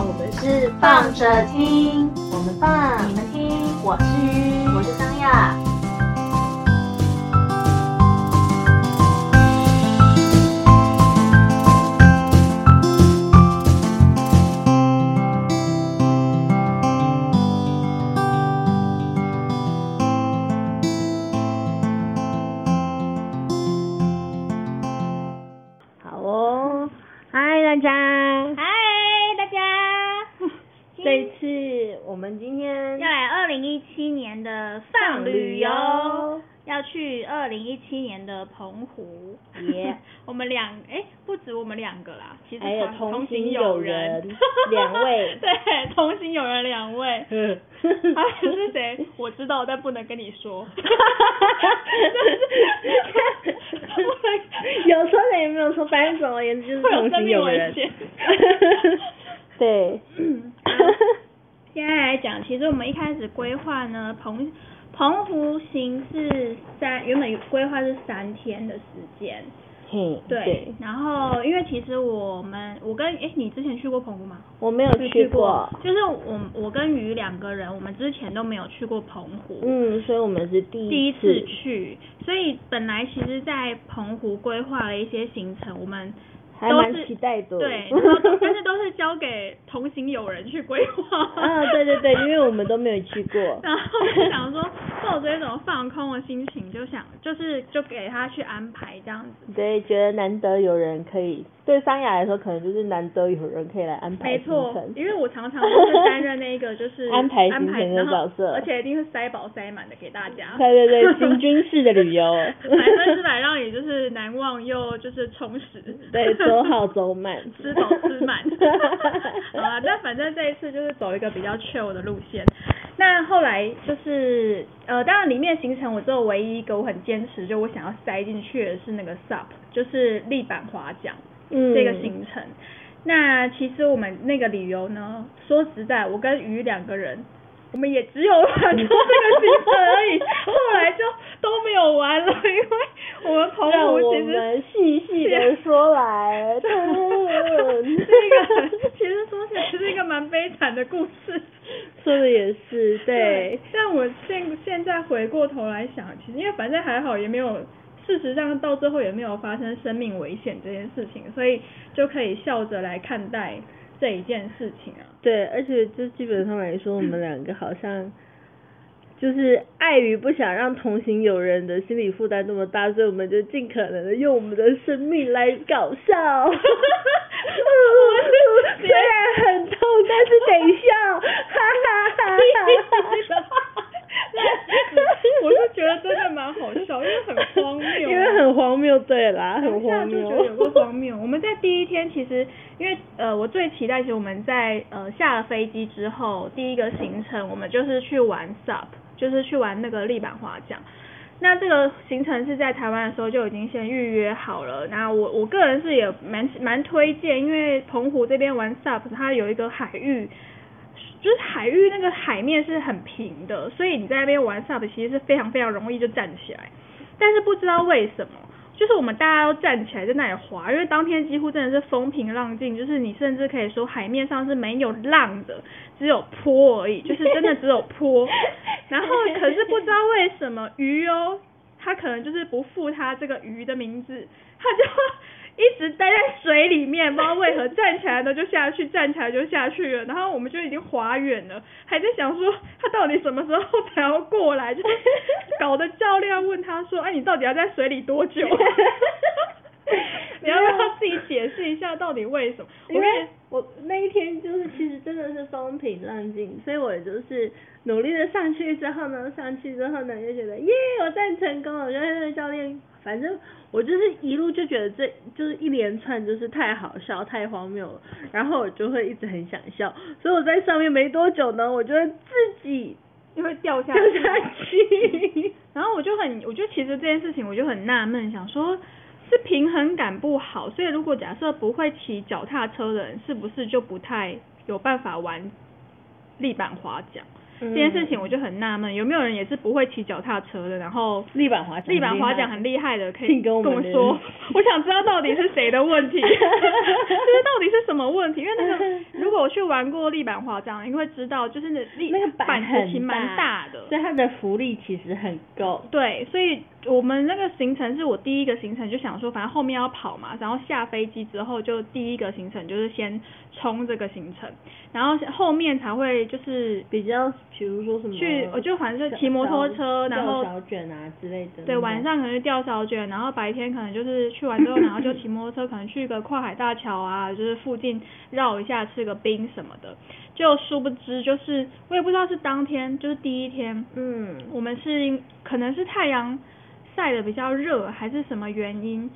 我们是放着听，我们放，你们听，我是鱼，我是张亚。这一次我们今天要来二零一七年的放旅游，要去二零一七年的澎湖。耶 我们两哎，不止我们两个啦，其实还有同同行行友人人两位 对，同行友人两位。嗯 他是谁？我知道，但不能跟你说。有说的也没有说，反正总而言之就是同行友人会有生命。对，现在来讲，其实我们一开始规划呢，澎澎湖行是三，原本规划是三天的时间，嗯，对。然后，因为其实我们，我跟哎，你之前去过澎湖吗？我没有去过，就是我我跟鱼两个人，我们之前都没有去过澎湖。嗯，所以我们是第第一一次去，所以本来其实，在澎湖规划了一些行程，我们还蛮期待的对，然后但是都是交给同行友人去规划。啊，对对对，因为我们都没有去过，然后就想说，抱着一种放空的心情，就想就是就给他去安排这样子。对，觉得难得有人可以，对桑雅来说可能就是难得有人可以来安排行没错，，因为我常常都是担任那一个就是 安排行安排程的角色而且一定是塞饱塞满的给大家。对对对，行军式的旅游，百分之百让你就是难忘又就是充实。对，走好走满，吃饱吃满。好啊，那反正这一次就是走一个比较 chill 的路线。那后来就是呃，当然里面行程我只有唯一一个我很坚持，就我想要塞进去的是那个 SUP，就是立板滑桨嗯，这个行程。那其实我们那个旅游呢，说实在，我跟鱼两个人。我们也只有玩到 这个行程而已，后来就都没有玩了，因为我们澎让我湖其实们细细的说来，这个其实说起来是一个蛮悲惨的故事。说的也是，对，但我现现在回过头来想，其实因为反正还好，也没有，事实上到最后也没有发生生命危险这件事情，所以就可以笑着来看待这一件事情啊。对，而且就基本上来说，我们两个好像就是碍于不想让同行友人的心理负担那么大，所以我们就尽可能的用我们的生命来搞笑。虽然很痛，但是得笑，哈哈哈哈哈。我是觉得真的蛮好笑，因为很荒谬谬，对啦，很当下荒谬。就觉得有个荒谬。我们在第一天其实，因为呃，我最期待其实我们在呃下了飞机之后，第一个行程我们就是去玩 SUP，就是去玩那个立板滑桨。那这个行程是在台湾的时候就已经先预约好了。那我我个人是也蛮蛮推荐，因为澎湖这边玩 SUP，它有一个海域。就是海域那个海面是很平的，所以你在那边玩 SUP 其实是非常非常容易就站起来。但是不知道为什么，就是我们大家都站起来在那里滑，因为当天几乎真的是风平浪静，就是你甚至可以说海面上是没有浪的，只有坡而已，就是真的只有坡。然后可是不知道为什么鱼哦，它可能就是不附它这个鱼的名字，它就一直待在水里面，不知道为何站起来呢就下去，站起来就下去了，然后我们就已经滑远了，还在想说他到底什么时候才要过来，就是 搞得教练问他说，哎、你到底要在水里多久？你要不要自己解释一下到底为什么？我因为天就是其实真的是风平浪静，所以我就是努力的上去之后呢，上去之后呢就觉得耶，我站成功了，我觉得那个教练，反正我就是一路就觉得这就是一连串就是太好笑、太荒谬了，然后我就会一直很想笑，所以我在上面没多久呢，我就会自己就会掉下掉。下去。然后我就很，我就其实这件事情我就很纳闷，想说是平衡感不好，所以如果假设不会骑脚踏车的人，是不是就不太有办法玩立板滑桨？这件事情我就很纳闷，有没有人也是不会骑脚踏车的，然后立板滑桨，立板滑桨很厉害的，可以跟我们我说，我想知道到底是谁的问题，就是到底是什么问题？因为那个如果我去玩过立板滑桨，你会知道，就是那立那个板子其实蛮大的，所以它的浮力其实很够。对，所以我们那个行程是我第一个行程就想说，反正后面要跑嘛，然后下飞机之后就第一个行程就是先冲这个行程，然后后面才会就是比较，比如说什么去，我就反正就骑摩托车，然后小卷啊之类的。对，晚上可能就钓小卷，然后白天可能就是去完之后，然后就骑摩托车，可能去个跨海大桥啊，就是附近绕一下，吃个冰什么的。就殊不知，就是我也不知道是当天，就是第一天，嗯，我们是因可能是太阳晒得比较热，还是什么原因，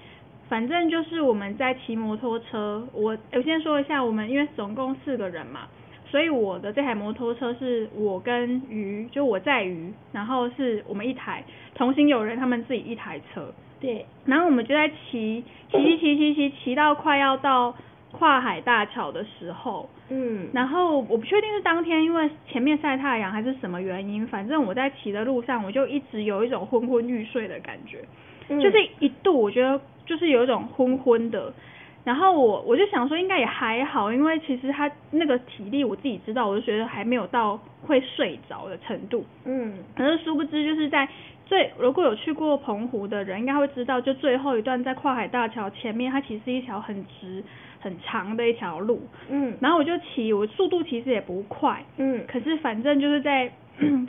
反正就是我们在骑摩托车。我我先说一下，我们因为总共四个人嘛，所以我的这台摩托车是我跟鱼，就我在鱼，然后是我们一台，同行有人他们自己一台车。对。然后我们就在骑骑骑骑骑骑骑到快要到跨海大桥的时候，嗯，然后我不确定是当天因为前面晒太阳还是什么原因，反正我在骑的路上我就一直有一种昏昏欲睡的感觉，嗯。就是一度我觉得就是有一种昏昏的，然后我我就想说应该也还好，因为其实他那个体力我自己知道，我就觉得还没有到会睡着的程度，嗯，可是殊不知就是在最如果有去过澎湖的人应该会知道，就最后一段在跨海大桥前面，它其实是一条很直很长的一条路，嗯，然后我就骑，我速度其实也不快，嗯，可是反正就是在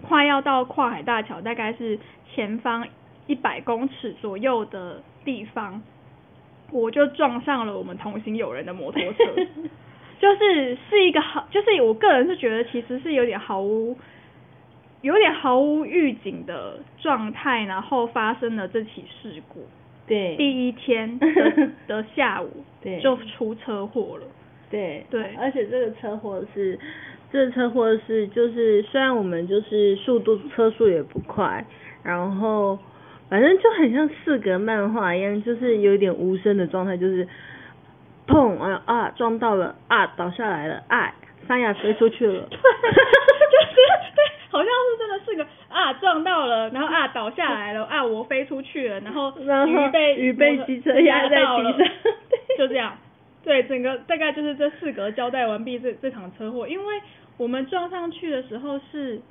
快要到跨海大桥，大概是前方一百公尺左右的地方，我就撞上了我们同行友人的摩托车，就是是一个好，就是我个人是觉得其实是有点毫无。有点毫无预警的状态，然后发生了这起事故。对，第一天的 的下午，对，就出车祸了。对对，而且这个车祸是，这个车祸是就是虽然我们就是速度车速也不快，然后反正就很像四格漫画一样，就是有一点无声的状态，就是砰啊啊撞到了啊倒下来了啊三亚飞出去了，就是对，好像是真的四个啊撞到了，然后啊倒下来了啊我飞出去了，然后然后鱼被鱼被机车压在地上。就这样。对，整个大概就是这四格交代完毕这这场车祸，因为我们撞上去的时候是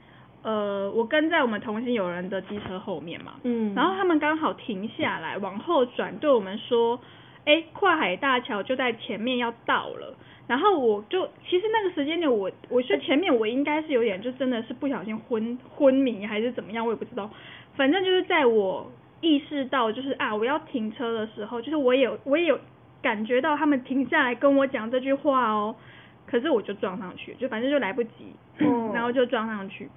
呃我跟在我们同行友人的机车后面嘛，嗯，然后他们刚好停下来往后转，对我们说，哎，跨海大桥就在前面要到了。然后我就其实那个时间点我我觉得前面我应该是有点就真的是不小心昏 昏迷还是怎么样，我也不知道。反正就是在我意识到就是啊我要停车的时候，就是我也有我也有感觉到他们停下来跟我讲这句话哦，可是我就撞上去，就反正就来不及，哦 然后就撞上去，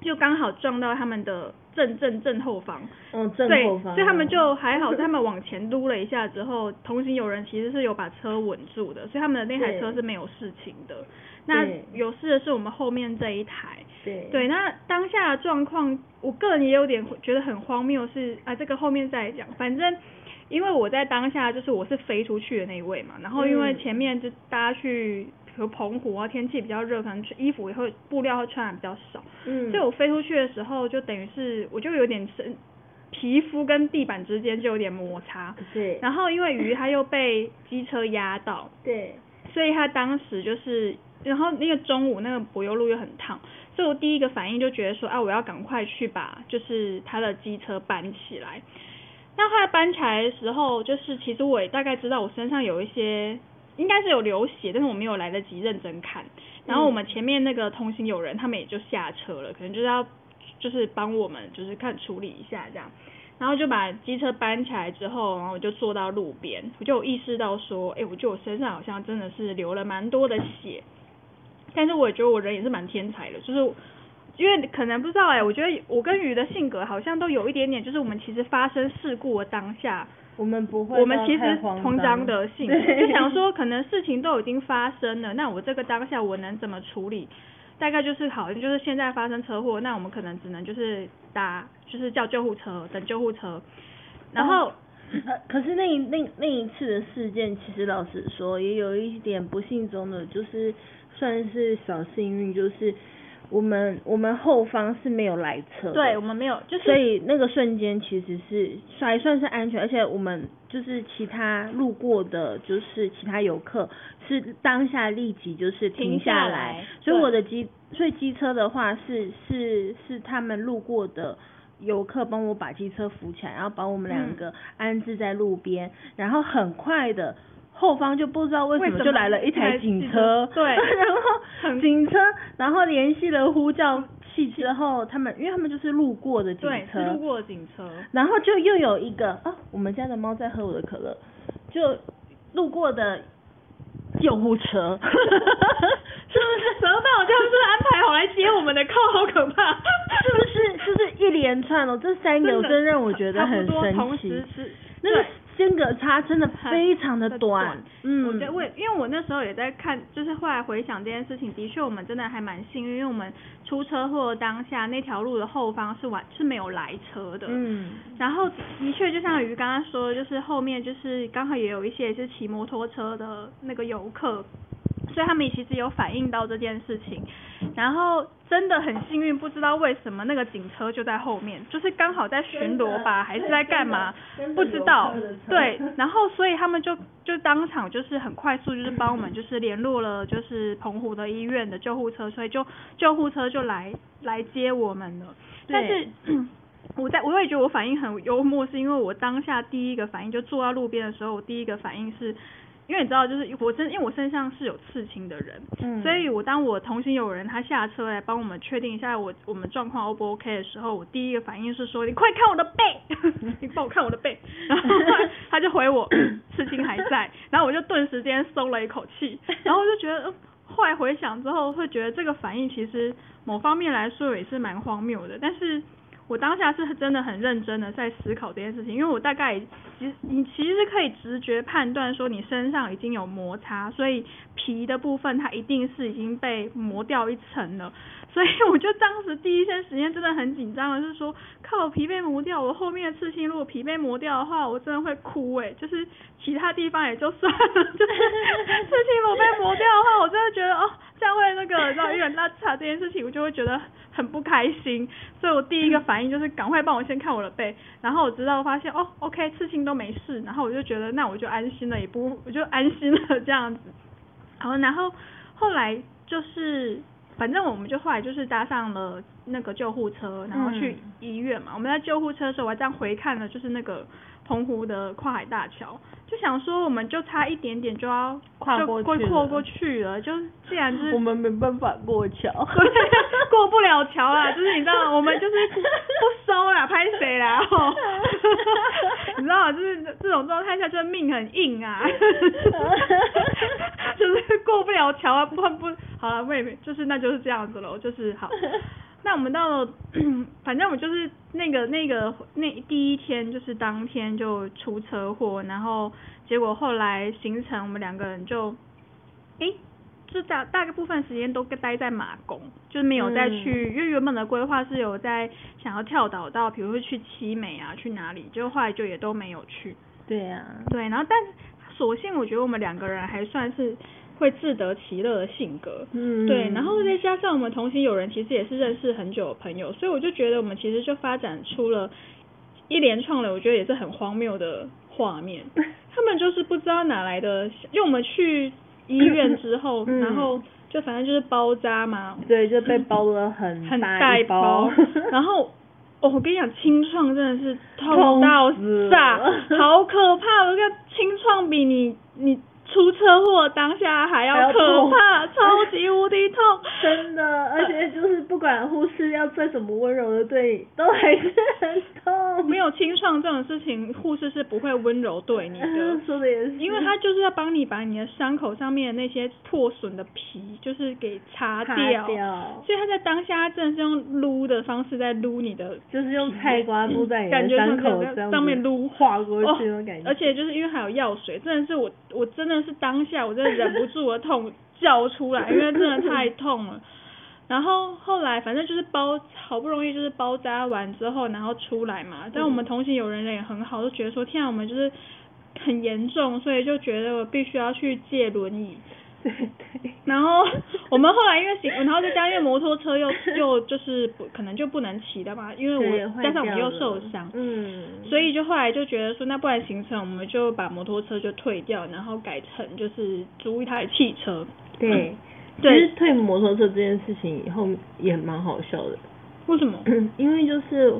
就刚好撞到他们的正正正后方。嗯正对，后方，所以他们就还好，他们往前撸了一下之后，同行有人其实是有把车稳住的，所以他们的那台车是没有事情的。那有事的是我们后面这一台。对对，那当下的状况，我个人也有点觉得很荒谬是，啊，这个后面再讲。反正因为我在当下就是我是飞出去的那一位嘛，然后因为嗯前面就大家去，比如澎湖啊，天气比较热，可能衣服也会布料会穿的比较少，嗯，所以我飞出去的时候，就等于是我就有点身皮肤跟地板之间就有点摩擦，对。然后因为鱼它又被机车压到，对。所以它当时就是，然后那个中午那个柏油路又很烫，所以我第一个反应就觉得说，啊，我要赶快去把就是它的机车搬起来。那后来搬起来的时候，就是其实我也大概知道我身上有一些应该是有流血，但是我没有来得及认真看。然后我们前面那个同行有人，他们也就下车了，可能就是要就是帮我们就是看处理一下这样。然后就把机车搬起来之后，然后我就坐到路边，我就意识到说，哎，我觉得我身上好像真的是流了蛮多的血，但是我也觉得我人也是蛮天才的，就是因为可能不知道哎、我觉得我跟鱼的性格好像都有一点点，就是我们其实发生事故的当下，我们不会，我们其实通张的性格，对就想说可能事情都已经发生了，那我这个当下我能怎么处理？大概就是好，就是现在发生车祸，那我们可能只能就是打，就是叫救护车，等救护车，然后。呃，可是那一那那一次的事件，其实老实说，也有一点不幸中的，就是算是小幸运，就是我们我们后方是没有来车，对我们没有，就是所以那个瞬间其实是还算是安全，而且我们就是其他路过的，就是其他游客是当下立即就是停下下来所以我的机，所以机车的话是是是他们路过的。游客帮我把机车扶起来，然后把我们两嗯个安置在路边，然后很快的后方就不知道为什么么就来了一台警警车，对 然后警车，然后联系了呼叫器之后，他们因为他们就是路过的警对，车，是路过的警车，然后就又有一个啊，我们家的猫在喝我的可乐，就路过的救护车，是不是？怎么办？我这样是安排好来接我们的，靠，好可怕！是不是？就是一连串哦，这三个真的真让我觉得很神奇时。是那个对间隔差真的非常的的短短，嗯，我觉得我因为我那时候也在看，就是后来回想这件事情，的确我们真的还蛮幸运，因为我们出车祸当下那条路的后方是完是没有来车的，嗯，然后的确就像鱼刚刚说的，就是后面就是刚好也有一些是骑摩托车的那个游客，所以他们其实有反映到这件事情，然后真的很幸运，不知道为什么那个警车就在后面，就是刚好在巡逻吧，还是在干嘛，不知道，对，然后所以他们就就当场就是很快速，就是帮我们就是联络了就是澎湖的医院的救护车，所以就救护车就来来接我们了，但是。我在我也觉得我反应很幽默，是因为我当下第一个反应就坐到路边的时候，我第一个反应是，因为你知道，就是我身因为我身上是有刺青的人，嗯。所以我当我同行有人他下车来帮我们确定一下我我们状况 O 不 OK 的时候，我第一个反应是说你快看我的背，你帮我看我的背，然后他就回我刺青还在，然后我就顿时间松了一口气，然后我就觉得。呃后来回想之后，会觉得这个反应其实某方面来说也是蛮荒谬的，但是我当下是真的很认真的在思考这件事情，因为我大概其实你其实可以直觉判断说你身上已经有摩擦，所以皮的部分它一定是已经被磨掉一层了，所以我就当时第一天时间真的很紧张的是说，靠皮被磨掉，我后面的刺青如果皮被磨掉的话，我真的会哭诶、就是其他地方也就算了，就是 刺青如果被磨掉的话，我真的觉得哦，这样会那个让有点拉差这件事情，我就会觉得很不开心，所以我第一个反应就是赶快帮我先看我的背，然后我知道发现哦，OK，刺青都没事，然后我就觉得那我就安心了，也不我就安心了这样子，好，然后后来就是。反正我们就后来就是搭上了那个救护车，然后去嗯。医院嘛。我们在救护车的时候，我还这样回看了，就是那个澎湖的跨海大桥，就想说我们就差一点点就要跨过去了。过过去了，就既然就是我们没办法过桥，过不了桥啊，就是你知道，我们就是不收啦，拍谁啦？吼。你知道，就是这种状态下，就是命很硬啊，就是过不了桥啊，不不，好了，妹妹，就是那就是这样子了，就是好。那我们到了，反正我就是那个那个那第一天，就是当天就出车祸，然后结果后来行程我们两个人就，诶，就大大概部分时间都待在马公，就是没有再去，因为原本的规划是有在想要跳岛到，比如说去七美啊，去哪里，就后来就也都没有去。对呀、对，然后但所幸我觉得我们两个人还算是会自得其乐的性格。嗯，对，然后再加上我们同行有人其实也是认识很久的朋友，所以我就觉得我们其实就发展出了一连串的，我觉得也是很荒谬的画面。他们就是不知道哪来的，因为我们去医院之后，嗯然后就反正就是包扎嘛，对，就被包了很很大大一包，然后。哦，我跟你讲，清创真的是痛痛到死炸，好可怕！我跟清创比你你出车祸当下还还要要可怕，超级无敌痛。真的，而且就是不管护士要再怎么温柔的对你，都还是很痛。没有清创这种事情，护士是不会温柔对你的，说的也是，因为他就是要帮你把你的伤口上面的那些破损的皮，就是给擦擦掉。所以他在当下他真的是用撸的方式在撸你的就是用菜瓜布在你的感觉伤口上面撸划过去那哦种感觉。而且就是因为还有药水，真的是我我真的是当下我真的忍不住的痛叫出来，因为真的太痛了。然后后来反正就是包，好不容易就是包扎完之后，然后出来嘛。但我们同行有人人也很好，就觉得说天啊，我们就是很严重，所以就觉得我必须要去借轮椅。对对。然后我们后来因为行，然后再加上因为摩托车又 又就是不可能就不能骑的嘛，因为我加上我们又受伤，嗯，所以就后来就觉得说，那不然行程我们就把摩托车就退掉，然后改成就是租一台汽车。对。对其实退摩托车这件事情以后也蛮好笑的，为什么？因为就是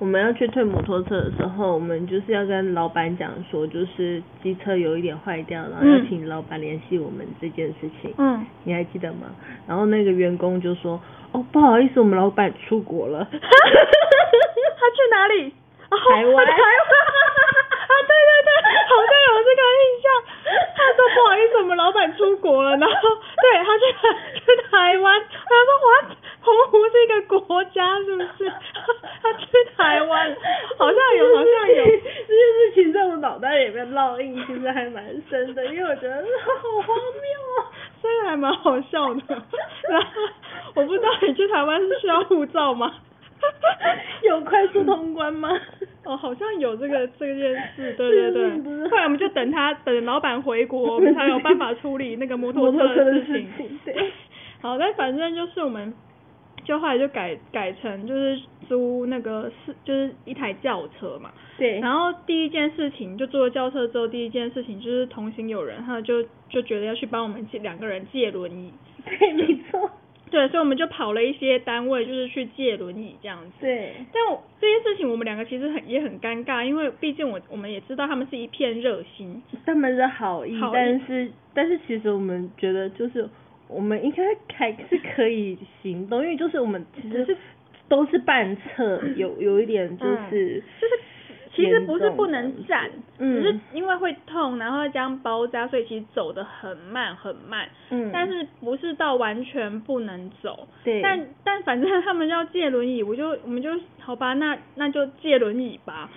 我们要去退摩托车的时候，我们就是要跟老板讲说，就是机车有一点坏掉，然后要嗯请老板联系我们这件事情。嗯，你还记得吗？然后那个员工就说：“哦，不好意思，我们老板出国了。他去哪里？哦台湾台湾。对对对，好像有这个印象。他说不好意思，我们老板出国了，然后对他去去台湾，他说哇，澎湖是一个国家是不是？他去台湾，好像有，好像有。这件事情在我脑袋里面烙印，其实还蛮深的，因为我觉得好荒谬啊。所以还蛮好笑的。然后我不知道你去台湾是需要护照吗？有快速通关吗？哦，好像有这个这件事，对对对。后来我们就等他等老板回国，我们才有办法处理那个摩托车的事情。事情，对。好，但反正就是我们，就后来就改改成就是租那个是就是一台轿车嘛。对。然后第一件事情就坐了轿车之后，第一件事情就是同行有人，他就就觉得要去帮我们借两个人借轮椅。对，没错。对，所以我们就跑了一些单位，就是去借轮椅这样子。对。但我这件事情我们两个其实很也很尴尬，因为毕竟我我们也知道他们是一片热心。他们是好意，好意但是但是其实我们觉得就是我们应该还是可以行动，因为就是我们其实是都是半侧，有有一点就是、嗯就是其实不是不能站，嗯只是因为会痛，然后这样包扎，所以其实走的很慢很慢。嗯，但是不是到完全不能走。对，但但反正他们要借轮椅，我就我们就好吧，那那就借轮椅吧。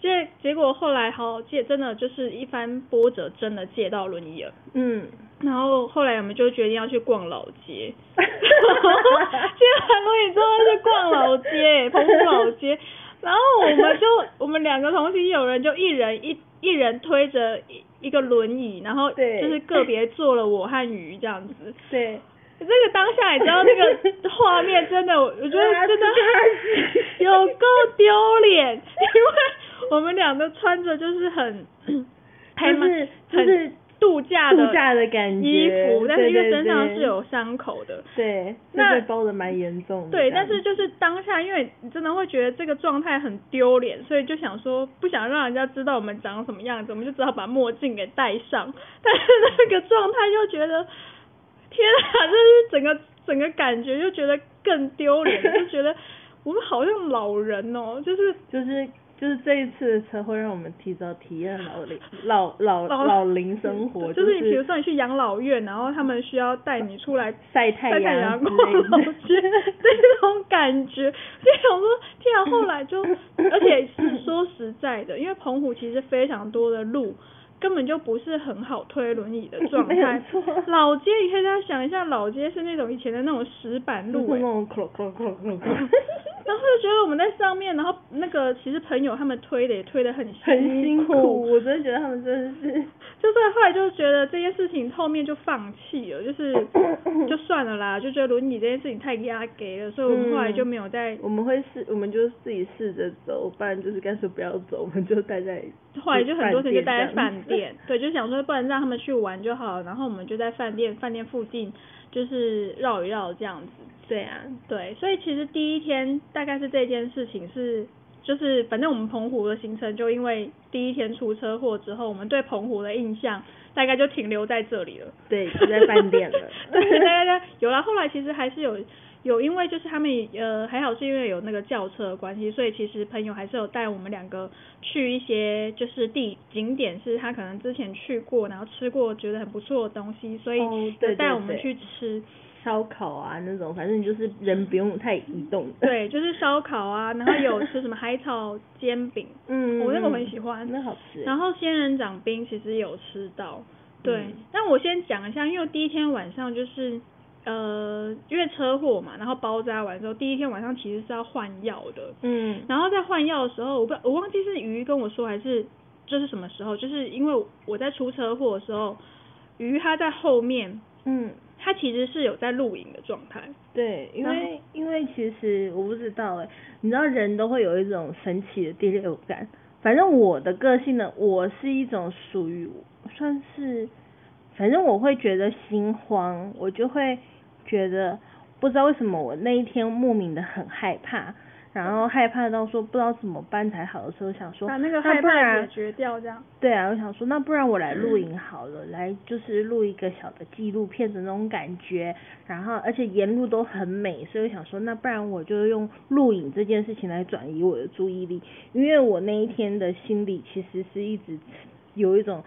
借结果后来好借，真的就是一番波折，真的借到轮椅了。嗯，然后后来我们就决定要去逛老街，借完轮椅之后要去逛老街，澎湖老街。然后我们就我们两个同行有人就一人一一人推着一一个轮椅，然后对就是个别坐了我和鱼这样子。对，这个当下你知道那个 画面真的，我我觉得真的 有够丢脸，因为我们两个穿着就是很，还蛮就是就是很度假的度假的感觉衣服，但是因为身上是有伤口的。对，那包的蛮严重的。对，但是就是当下，因为你真的会觉得这个状态很丢脸，所以就想说不想让人家知道我们长什么样子，我们就只好把墨镜给戴上。但是那个状态又觉得，天啊，就是整个整个感觉就觉得更丢脸，就觉得我们好像老人哦，就是就是就是这一次的车会让我们提早体验老龄老老老老龄生活，就是你比如说你去养老院，然后他们需要带你出来晒太阳逛老街这种感觉，就想说，天啊！后来就，而且是说实在的，因为澎湖其实非常多的路。根本就不是很好推轮椅的状态。老街，你可以大家想一下，老街是那种以前的那种石板路、然后就觉得我们在上面，然后那个其实朋友他们推的也推的很很辛苦，我真的觉得他们真的是，就是后来就觉得这件事情后面就放弃了，就是 就算了啦，就觉得轮椅这件事情太压给了，所以我们后来就没有再，我们会试，我们就自己试着走，不然就是干脆不要走，我们就待在，后来就很多时间就待在饭饭店，对，就想说不能让他们去玩就好，然后我们就在饭店饭店附近就是绕一绕这样子。对啊，对，所以其实第一天大概是这件事情是，就是反正我们澎湖的行程就因为第一天出车祸之后，我们对澎湖的印象大概就停留在这里了。对，就在饭店了。对对对对，有了。后来其实还是有有，因为就是他们呃还好是因为有那个轿车的关系，所以其实朋友还是有带我们两个去一些就是地景点，是他可能之前去过，然后吃过觉得很不错的东西，所以哦对有带我们去吃。烧烤啊那种，反正就是人不用太移动的。对，就是烧烤啊，然后有吃什么海草煎饼，嗯，我那个我很喜欢，那好吃。然后仙人掌冰其实有吃到，对，嗯但我先讲一下，因为第一天晚上就是呃，因为车祸嘛，然后包扎完之后，第一天晚上其实是要换药的，嗯，然后在换药的时候，我不我忘记是鱼跟我说还是就是什么时候，就是因为我在出车祸的时候，鱼它在后面嗯，他其实是有在录影的状态。对，因为因为其实我不知道哎，你知道人都会有一种神奇的第六感。反正我的个性呢，我是一种属于算是，反正我会觉得心慌，我就会觉得不知道为什么我那一天莫名的很害怕，然后害怕到说不知道怎么办才好的时候，想说把那个害怕解决掉，这样。对啊，我想说，那不然我来录影好了，来就是录一个小的纪录片的那种感觉，然后而且沿路都很美，所以我想说，那不然我就用录影这件事情来转移我的注意力，因为我那一天的心里其实是一直有一种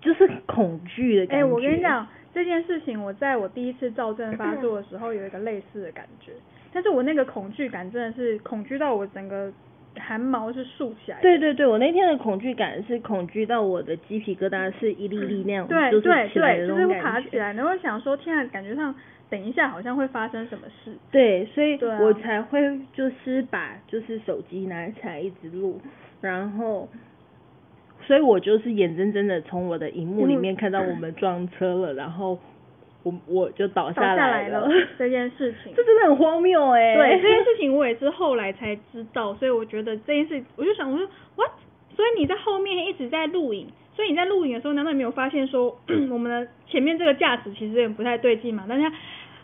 就是恐惧的感哎、觉。我跟你讲这件事情，我在我第一次躁症发作的时候有一个类似的感觉，但是我那个恐惧感真的是恐惧到我整个汗毛是竖起来的。对对对，我那天的恐惧感是恐惧到我的鸡皮疙瘩是一粒粒那样，对就是对对，就是。爬起来，然后想说，天啊，感觉上等一下好像会发生什么事。对，所以我才会就是把就是手机拿起来一直录，然后，所以我就是眼睁睁的从我的荧幕里嗯面看到我们撞车了，然后我我就倒倒下来了这件事情。这真的很荒谬哎、对这件事情，我也是后来才知道，所以我觉得这件事，我就想我说 what？所以你在后面一直在录影，所以你在录影的时候，难道没有发现说 我们的前面这个驾驶其实有点不太对劲嘛？但是他，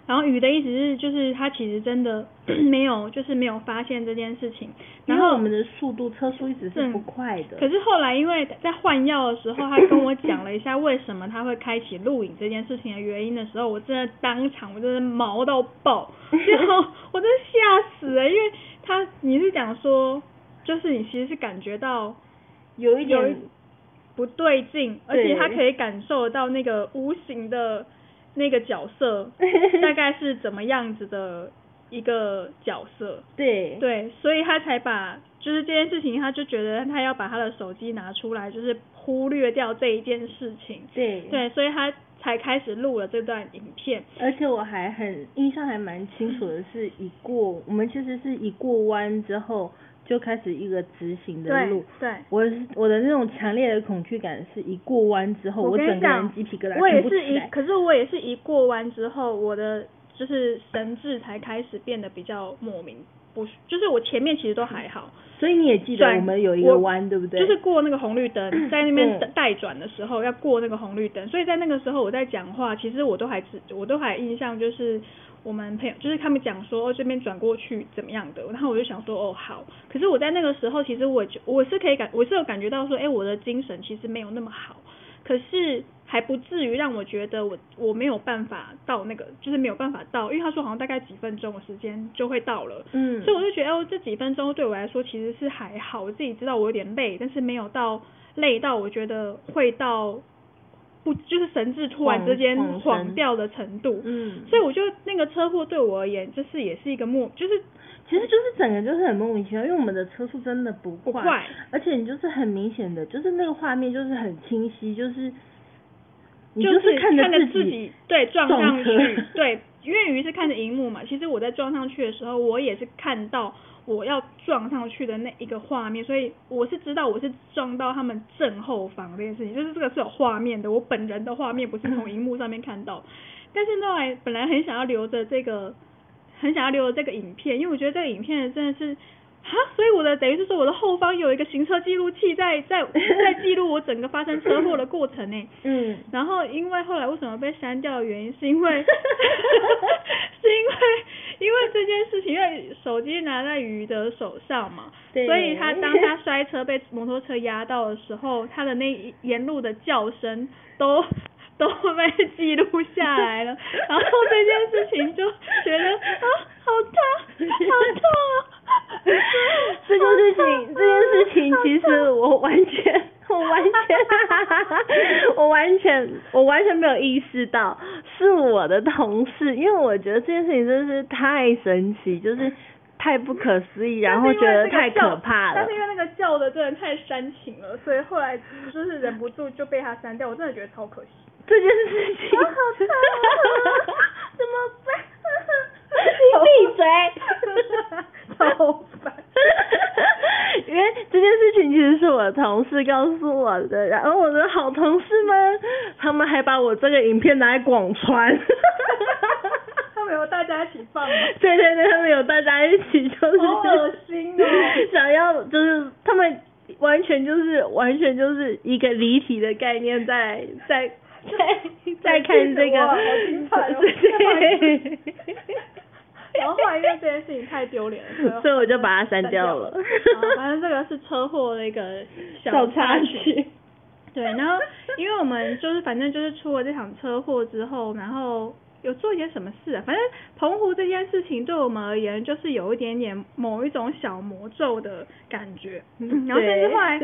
然后雨的意思是，就是他其实真的 没有，就是没有发现这件事情。然后因为我们的速度车速一直是嗯不快的，可是后来因为在换药的时候，他跟我讲了一下为什么他会开启录影这件事情的原因的时候，我真的当场我真的毛到爆，然后我真的吓死了，因为他你是讲说，就是你其实是感觉到有一点不对劲，而且他可以感受到那个无形的那个角色 大概是怎么样子的一个角色，对对，所以他才把就是这件事情，他就觉得他要把他的手机拿出来，就是忽略掉这一件事情。对对，所以他才开始录了这段影片。而且我还很印象还蛮清楚的是，一过我们其实是一过弯之后就开始一个直行的路。对，我我的那种强烈的恐惧感是一过弯之后，我整个人讲鸡皮疙瘩我也是一，可是我也是一过弯之后，我的就是神智才开始变得比较莫名不，就是我前面其实都还好。所以你也记得我们有一个弯，对不对？就是过那个红绿灯，在那边待转的时候要过那个红绿灯，所以在那个时候我在讲话，其实我都还知，我都还印象就是我们朋友，就是他们讲说哦这边转过去怎么样的，然后我就想说哦好，可是我在那个时候其实我就我是可以感我是有感觉到说，哎我的精神其实没有那么好，可是还不至于让我觉得我我没有办法到那个，就是没有办法到，因为他说好像大概几分钟的时间就会到了，嗯，所以我就觉得哦，这几分钟对我来说其实是还好，我自己知道我有点累，但是没有到累到我觉得会到不就是神志突然之间晃晃神晃掉的程度。嗯，所以我觉得那个车祸对我而言，就是也是一个莫，就是其实就是整个就是很莫名其妙，因为我们的车速真的不快，不快而且你就是很明显的，就是那个画面就是很清晰，就是你就是看着着自己对撞撞上去，对，因为鱼是看着荧幕嘛，其实我在撞上去的时候，我也是看到我要撞上去的那一个画面，所以我是知道我是撞到他们正后方这件事情，就是这个是有画面的，我本人的画面不是从荧幕上面看到，但是那来本来很想要留着这个，很想要留着这个影片，因为我觉得这个影片真的是。哈，所以我的等于是说我的后方有一个行车记录器在在在 记录我整个发生车祸的过程呢。嗯，然后因为后来为什么被删掉的原因，是因为 是因为因为这件事情，因为手机拿在鱼的手上嘛，所以他当他摔车被摩托车压到的时候，他的那一沿路的叫声都都被记录下来了。然后这件事情就觉得啊，好痛，好痛啊！这件事情，这件事情，其实我完全，我完全，我完全，我完全没有意识到是我的同事，因为我觉得这件事情真的是太神奇，就是太不可思议，然后觉得太可怕了但是。因为那个叫的真的太煽情了，所以后来就是忍不住就被他删掉。我真的觉得超可惜。这件事情，我好惨啊 怎么办？你闭嘴 超烦。因为这件事情其实是我的同事告诉我的，然后我的好同事们，他们还把我这个影片拿来广传。他们有大家一起放吗？对对对，他们有大家一起就是。好恶心哦！想要就是他们完全就是完全就是一个离题的概念，在在在在看这个。好！对。然后后来因为这件事情太丢脸了，所以我就把它删掉了。反正这个是车祸的一个小插曲。对，然后因为我们就是反正就是出了这场车祸之后，然后有做一些什么事啊？反正澎湖这件事情对我们而言，就是有一点点某一种小魔咒的感觉。然后甚至后来。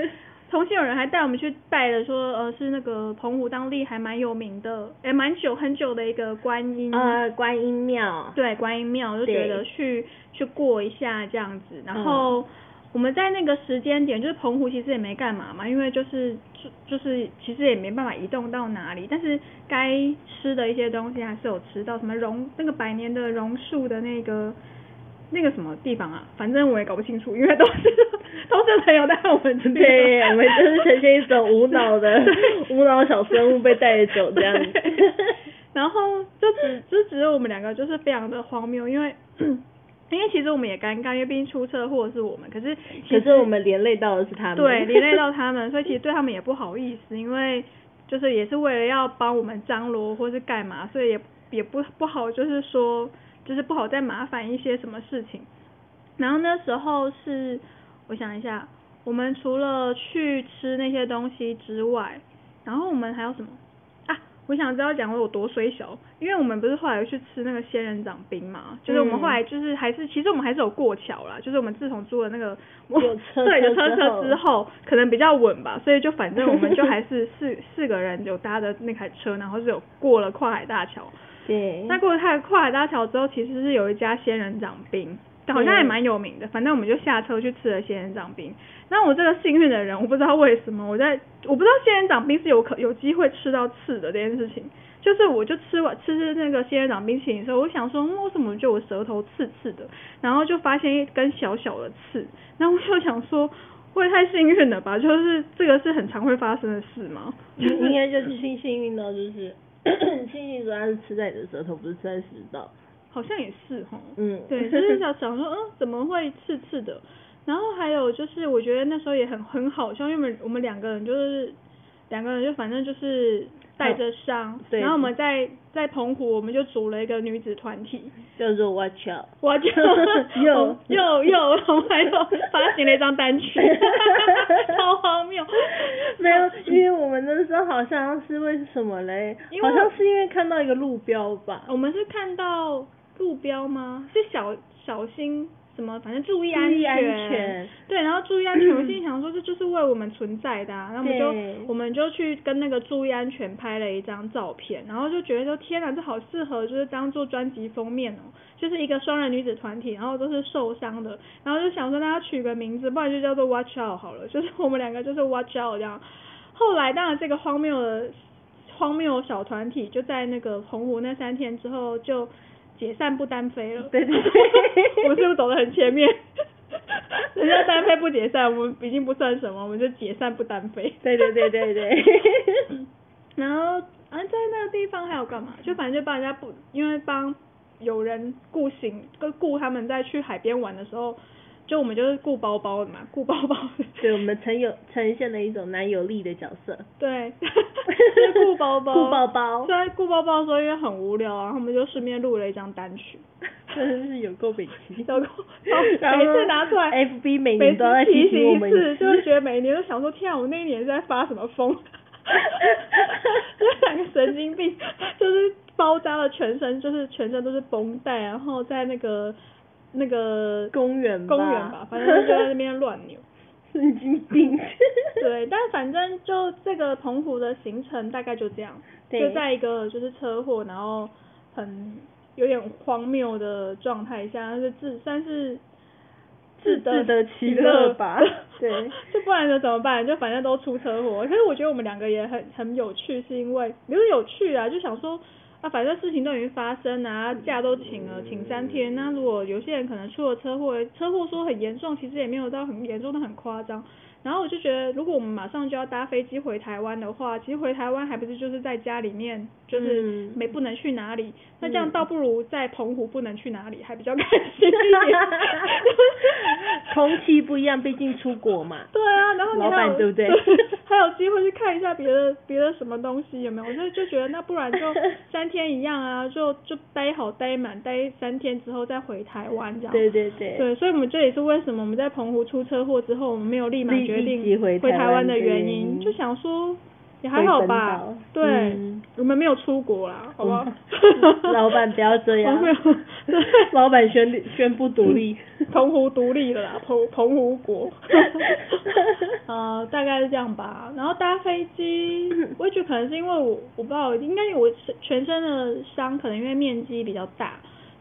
重庆有人还带我们去拜了，说呃是那个澎湖当地还蛮有名的，哎蛮久很久的一个观音，呃观音庙，对观音庙就觉得去去过一下这样子，然后我们在那个时间点，就是澎湖其实也没干嘛嘛，因为就是就就是其实也没办法移动到哪里，但是该吃的一些东西还是有吃到，什么榕那个百年的榕树的那个。那个什么地方啊？反正我也搞不清楚，因为都是 都是朋友带我们去。对，我们就是呈现一种无脑的 无脑小生物被带走这样子。然后就只就只有我们两个就是非常的荒谬，因为 因为其实我们也尴尬，因为毕竟出车祸是我们，可是可是我们连累到的是他们。对，连累到 他们，所以其实对他们也不好意思，因为就是也是为了要帮我们张罗或是干嘛，所以也也不不好，就是说。就是不好再麻烦一些什么事情，然后那时候是我想一下，我们除了去吃那些东西之外，然后我们还有什么啊？我想知道讲我有多衰小，因为我们不是后来去吃那个仙人掌冰嘛，就是我们后来就是还是其实我们还是有过桥啦，就是我们自从租了那个有车 有车车之后，可能比较稳吧，所以就反正我们就还是四 四个人有搭的那台车，然后是有过了跨海大桥。对，那过了太跨海大桥之后，其实是有一家仙人掌冰，好像也蛮有名的。反正我们就下车去吃了仙人掌冰。那我这个幸运的人，我不知道为什么，我在我不知道仙人掌冰是有可有机会吃到刺的这件事情。就是我就吃完吃吃那个仙人掌冰淇淋的时候，我想说为什么就我舌头刺刺的，然后就发现一根小小的刺，然后我就想说，会太幸运了吧？就是这个是很常会发生的事吗？应该就是幸幸运的就是。庆幸主要是吃在你的舌头，不是吃在食道。好像也是哈。嗯。对，就是想想说，嗯，怎么会刺刺的？然后还有就是，我觉得那时候也很很好笑，因为我们我们两个人就是两个人就反正就是带着伤，然后我们在在澎湖，我们就组了一个女子团体，叫做 Watch Out，Watch Out，又 又又，我们还有发行了一张单曲，没有，因为我们那时候好像是为什么嘞？好像是因为看到一个路标吧。我们是看到路标吗？是小小心。什么？反正注意安全，对，然后注意安全。我心 想说，这就是为我们存在的啊，然后我们就我们就去跟那个注意安全拍了一张照片，然后就觉得说，天哪，这好适合就是当做专辑封面哦，就是一个双人女子团体，然后都是受伤的，然后就想说，大家取个名字，不然就叫做 Watch Out 好了，就是我们两个就是 Watch Out 这样。后来当然这个荒谬的荒谬小团体就在那个澎湖那三天之后就。解散不单飞了，对对对，我们是不是走得很前面？人家单飞不解散，我们已经不算什么，我们就解散不单飞。对对对对对。然后啊，在那个地方还有干嘛？就反正就帮人家不，因为帮有人雇行，跟雇他们在去海边玩的时候。就我们就是顾包包的嘛，顾包包。对，我们呈有呈现了一种男友力的角色。对，是顾包包。顾包包。在顾包包的时候，因为很无聊啊，他们就顺便录了一张单曲。真的是有够北齐。有够。每次拿出来，FB 每年都在提醒我们一次，就是觉得每年都想说，天啊，我那一年是在发什么疯？这两个神经病，就是包扎了全身，就是全身都是绷带，然后在那个。那个公园公园吧，反正就在那边乱扭，神经病。对，但反正就这个澎湖的行程大概就这样，就在一个就是车祸，然后很有点荒谬的状态下，但是自算是自自得其乐吧。对，就不然就怎么办？就反正都出车祸。可是我觉得我们两个也很很有趣，是因为不是有趣啊，就想说。啊，反正事情都已经发生啊，假都请了，请三天。那如果有些人可能出了车祸，车祸说很严重，其实也没有到很严重的很夸张。然后我就觉得，如果我们马上就要搭飞机回台湾的话，其实回台湾还不是就是在家里面，就是没不能去哪里。那这样倒不如在澎湖不能去哪里，还比较开心一点。空气不一样，毕竟出国嘛。对啊，然后你老板对不对？还有机会去看一下别的别的什么东西有没有？我就就觉得那不然就 三天一样啊，就就待好待满，待三天之后再回台湾这样。对对对。对，所以我们这也是为什么我们在澎湖出车祸之后，我们没有立马决定回台湾的原因，就想说。也还好吧，对，我们没有出国啦，好不好？老板不要这样，老板宣宣布独立，澎湖独立了啦，澎澎湖国，呃，大概是这样吧。然后搭飞机，我也觉得可能是因为我我不知道，应该我全身的伤可能因为面积比较大。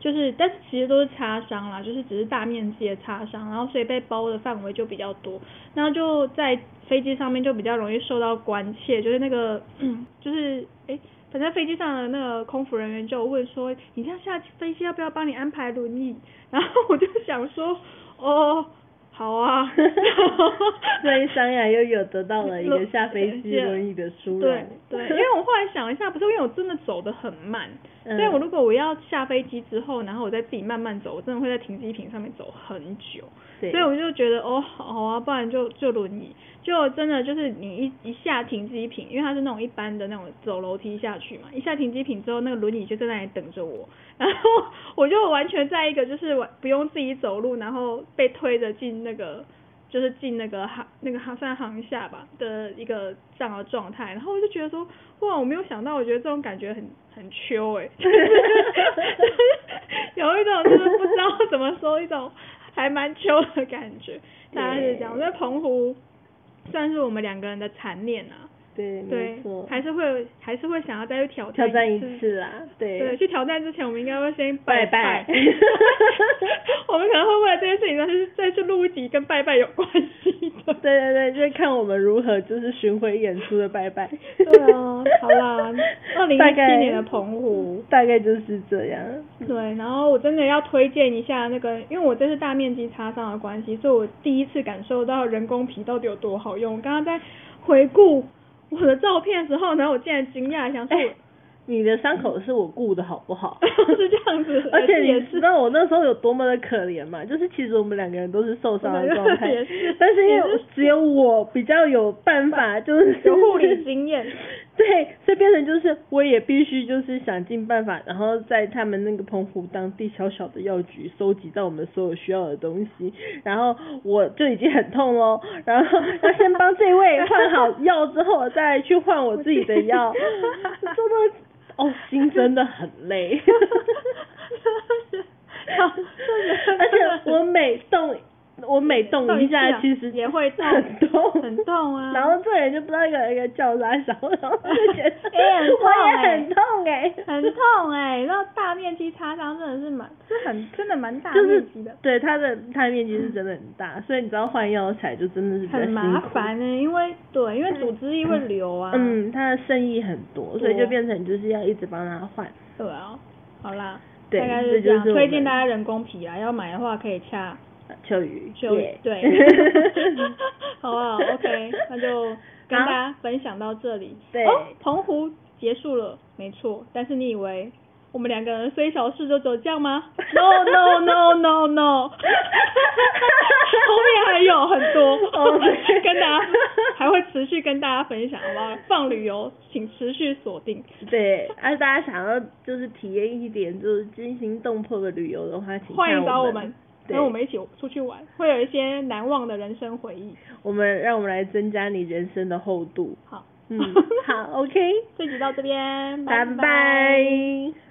就是，但是其实都是擦伤啦，就是只是大面积的擦伤，然后所以被包的范围就比较多，然后就在飞机上面就比较容易受到关切，就是那个，就是哎，反正飞机上的那个空服人员就问说，你这样下飞机要不要帮你安排轮椅？然后我就想说，哦。好啊，所以三亚又有得到了一个下飞机轮椅的殊荣。对对，因为我后来想一下，不是因为我真的走得很慢，所以我如果我要下飞机之后，然后我再自己慢慢走，我真的会在停机坪上面走很久。所以我就觉得哦，好啊，不然就就轮椅，就真的就是你一一下停机坪，因为它是那种一般的那种走楼梯下去嘛，一下停机坪之后，那个轮椅就在那里等着我，然后我就完全在一个就是不用自己走路，然后被推着进那个就是进那个航那个航算行下吧的一个这样的状态，然后我就觉得说哇，我没有想到，我觉得这种感觉很很秋哎，有一种就是不知道怎么说一种。还蛮秋的感觉，大概是这样。我在澎湖算是我们两个人的残念啊。对，没错，还是会还是会想要再去挑战挑战一次啊。对，对，去挑战之前，我们应该会先拜拜。我们可能会为了这件事情，再去再去录一集跟拜拜有关系的。对对对，就是看我们如何就是巡回演出的拜拜。对啊，好啦，二零一七年的澎湖大概就是这样。对，然后我真的要推荐一下那个，因为我这是大面积擦伤的关系，所以我第一次感受到人工皮到底有多好用。我刚刚在回顾。我的照片的时候，然后我竟然惊讶，想说，你的伤口是我顾的好不好？是这样子，而且你知道我那时候有多么的可怜嘛？就是其实我们两个人都是受伤的状态，但是因为只有我比较有办法，就是有护理经验。对，所以变成就是我也必须就是想尽办法，然后在他们那个澎湖当地小小的药局收集到我们所有需要的东西，然后我就已经很痛喽，然后要先帮这位换好药之后，我再去换我自己的药，真的哦，心真的很累，而且我每动。我每动一下，其实也会很痛，很痛啊。然后这人就不知道一个一个叫啥小，然后就觉得哎很痛哎，很痛哎，很痛哎。然后大面积擦伤真的是蛮，是很真的蛮大面积的。对，它的它的面积是真的很大，所以你知道换药材就真的是很麻烦呢，因为对，因为组织液会流啊。嗯，它的渗液很多，所以就变成就是要一直帮他换。对啊，好啦，大概是这样。推荐大家人工皮啊，要买的话可以洽。秋雨，秋雨，对，好不好？OK，那就跟大家分享到这里。对，澎湖结束了，没错。但是你以为我们两个人虽小事就走这样吗？No No No No No，后面还有很多，跟大家还会持续跟大家分享，好不好？放旅游，请持续锁定。对，而大家想要就是体验一点就是惊心动魄的旅游的话，请欢迎找我们。跟我们一起出去玩，会有一些难忘的人生回忆。我们让我们来增加你人生的厚度。好，嗯，好，OK，这集到这边，拜拜。